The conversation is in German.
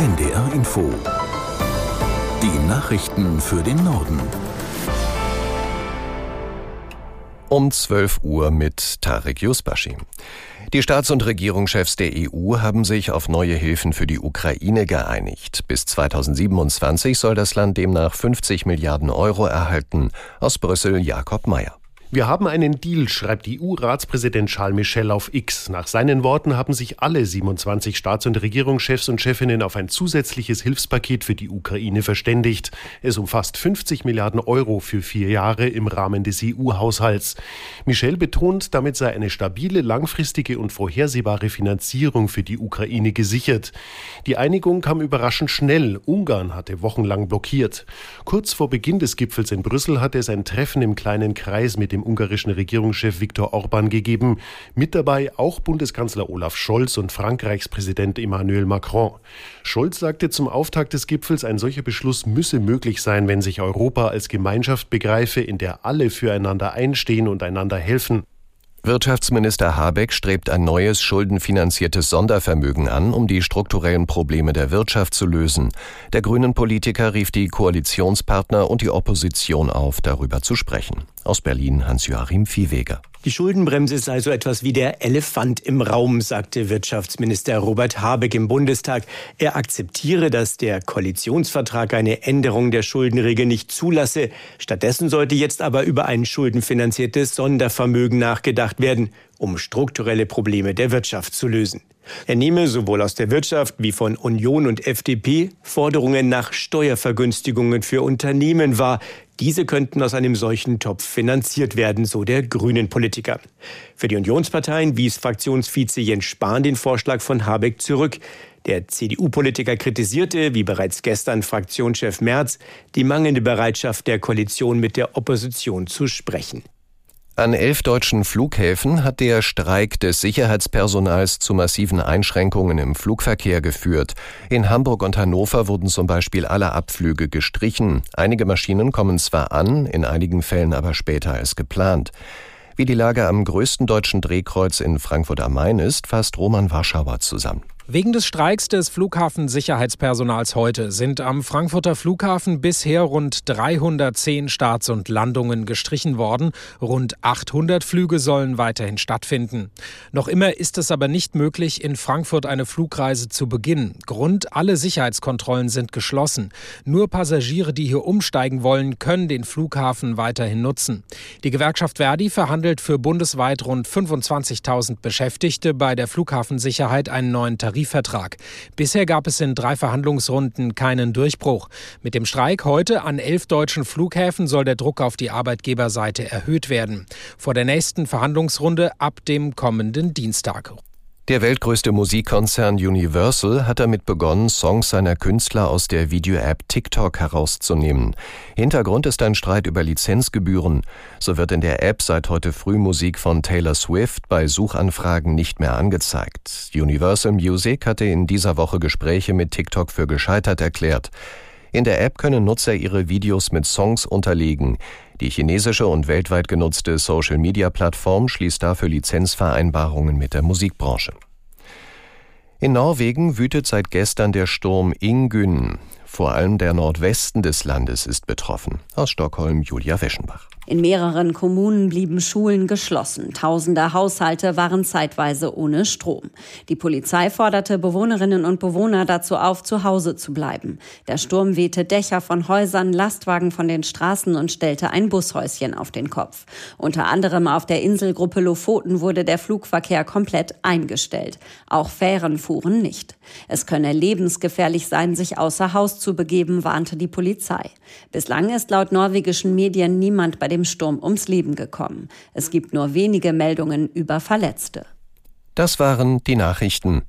NDR Info. Die Nachrichten für den Norden. Um 12 Uhr mit Tarek Yusbashi. Die Staats- und Regierungschefs der EU haben sich auf neue Hilfen für die Ukraine geeinigt. Bis 2027 soll das Land demnach 50 Milliarden Euro erhalten. Aus Brüssel Jakob Mayer. Wir haben einen Deal, schreibt EU-Ratspräsident Charles Michel auf X. Nach seinen Worten haben sich alle 27 Staats- und Regierungschefs und Chefinnen auf ein zusätzliches Hilfspaket für die Ukraine verständigt. Es umfasst 50 Milliarden Euro für vier Jahre im Rahmen des EU-Haushalts. Michel betont, damit sei eine stabile, langfristige und vorhersehbare Finanzierung für die Ukraine gesichert. Die Einigung kam überraschend schnell. Ungarn hatte wochenlang blockiert. Kurz vor Beginn des Gipfels in Brüssel hatte es ein Treffen im kleinen Kreis mit dem dem ungarischen Regierungschef Viktor Orban gegeben. Mit dabei auch Bundeskanzler Olaf Scholz und Frankreichs Präsident Emmanuel Macron. Scholz sagte zum Auftakt des Gipfels, ein solcher Beschluss müsse möglich sein, wenn sich Europa als Gemeinschaft begreife, in der alle füreinander einstehen und einander helfen. Wirtschaftsminister Habeck strebt ein neues schuldenfinanziertes Sondervermögen an, um die strukturellen Probleme der Wirtschaft zu lösen. Der grünen Politiker rief die Koalitionspartner und die Opposition auf, darüber zu sprechen. Aus Berlin Hans-Joachim Viehweger. Die Schuldenbremse sei so etwas wie der Elefant im Raum, sagte Wirtschaftsminister Robert Habeck im Bundestag. Er akzeptiere, dass der Koalitionsvertrag eine Änderung der Schuldenregel nicht zulasse. Stattdessen sollte jetzt aber über ein schuldenfinanziertes Sondervermögen nachgedacht werden, um strukturelle Probleme der Wirtschaft zu lösen. Er nehme sowohl aus der Wirtschaft wie von Union und FDP Forderungen nach Steuervergünstigungen für Unternehmen wahr. Diese könnten aus einem solchen Topf finanziert werden, so der Grünen Politiker. Für die Unionsparteien wies Fraktionsvize Jens Spahn den Vorschlag von Habeck zurück. Der CDU-Politiker kritisierte, wie bereits gestern Fraktionschef Merz, die mangelnde Bereitschaft der Koalition mit der Opposition zu sprechen. An elf deutschen Flughäfen hat der Streik des Sicherheitspersonals zu massiven Einschränkungen im Flugverkehr geführt. In Hamburg und Hannover wurden zum Beispiel alle Abflüge gestrichen. Einige Maschinen kommen zwar an, in einigen Fällen aber später als geplant. Wie die Lage am größten deutschen Drehkreuz in Frankfurt am Main ist, fasst Roman Warschauer zusammen. Wegen des Streiks des Flughafensicherheitspersonals heute sind am Frankfurter Flughafen bisher rund 310 Starts und Landungen gestrichen worden. Rund 800 Flüge sollen weiterhin stattfinden. Noch immer ist es aber nicht möglich, in Frankfurt eine Flugreise zu beginnen. Grund, alle Sicherheitskontrollen sind geschlossen. Nur Passagiere, die hier umsteigen wollen, können den Flughafen weiterhin nutzen. Die Gewerkschaft Verdi verhandelt für bundesweit rund 25.000 Beschäftigte bei der Flughafensicherheit einen neuen Tarif Tarifvertrag. Bisher gab es in drei Verhandlungsrunden keinen Durchbruch. Mit dem Streik heute an elf deutschen Flughäfen soll der Druck auf die Arbeitgeberseite erhöht werden. Vor der nächsten Verhandlungsrunde ab dem kommenden Dienstag. Der weltgrößte Musikkonzern Universal hat damit begonnen, Songs seiner Künstler aus der Video-App TikTok herauszunehmen. Hintergrund ist ein Streit über Lizenzgebühren. So wird in der App seit heute früh Musik von Taylor Swift bei Suchanfragen nicht mehr angezeigt. Universal Music hatte in dieser Woche Gespräche mit TikTok für gescheitert erklärt. In der App können Nutzer ihre Videos mit Songs unterlegen. Die chinesische und weltweit genutzte Social-Media-Plattform schließt dafür Lizenzvereinbarungen mit der Musikbranche. In Norwegen wütet seit gestern der Sturm Ingün. Vor allem der Nordwesten des Landes ist betroffen. Aus Stockholm Julia Weschenbach. In mehreren Kommunen blieben Schulen geschlossen. Tausende Haushalte waren zeitweise ohne Strom. Die Polizei forderte Bewohnerinnen und Bewohner dazu auf, zu Hause zu bleiben. Der Sturm wehte Dächer von Häusern, Lastwagen von den Straßen und stellte ein Bushäuschen auf den Kopf. Unter anderem auf der Inselgruppe Lofoten wurde der Flugverkehr komplett eingestellt. Auch Fähren fuhren nicht. Es könne lebensgefährlich sein, sich außer Haus zu begeben, warnte die Polizei. Bislang ist laut norwegischen Medien niemand bei dem Sturm ums Leben gekommen. Es gibt nur wenige Meldungen über Verletzte. Das waren die Nachrichten.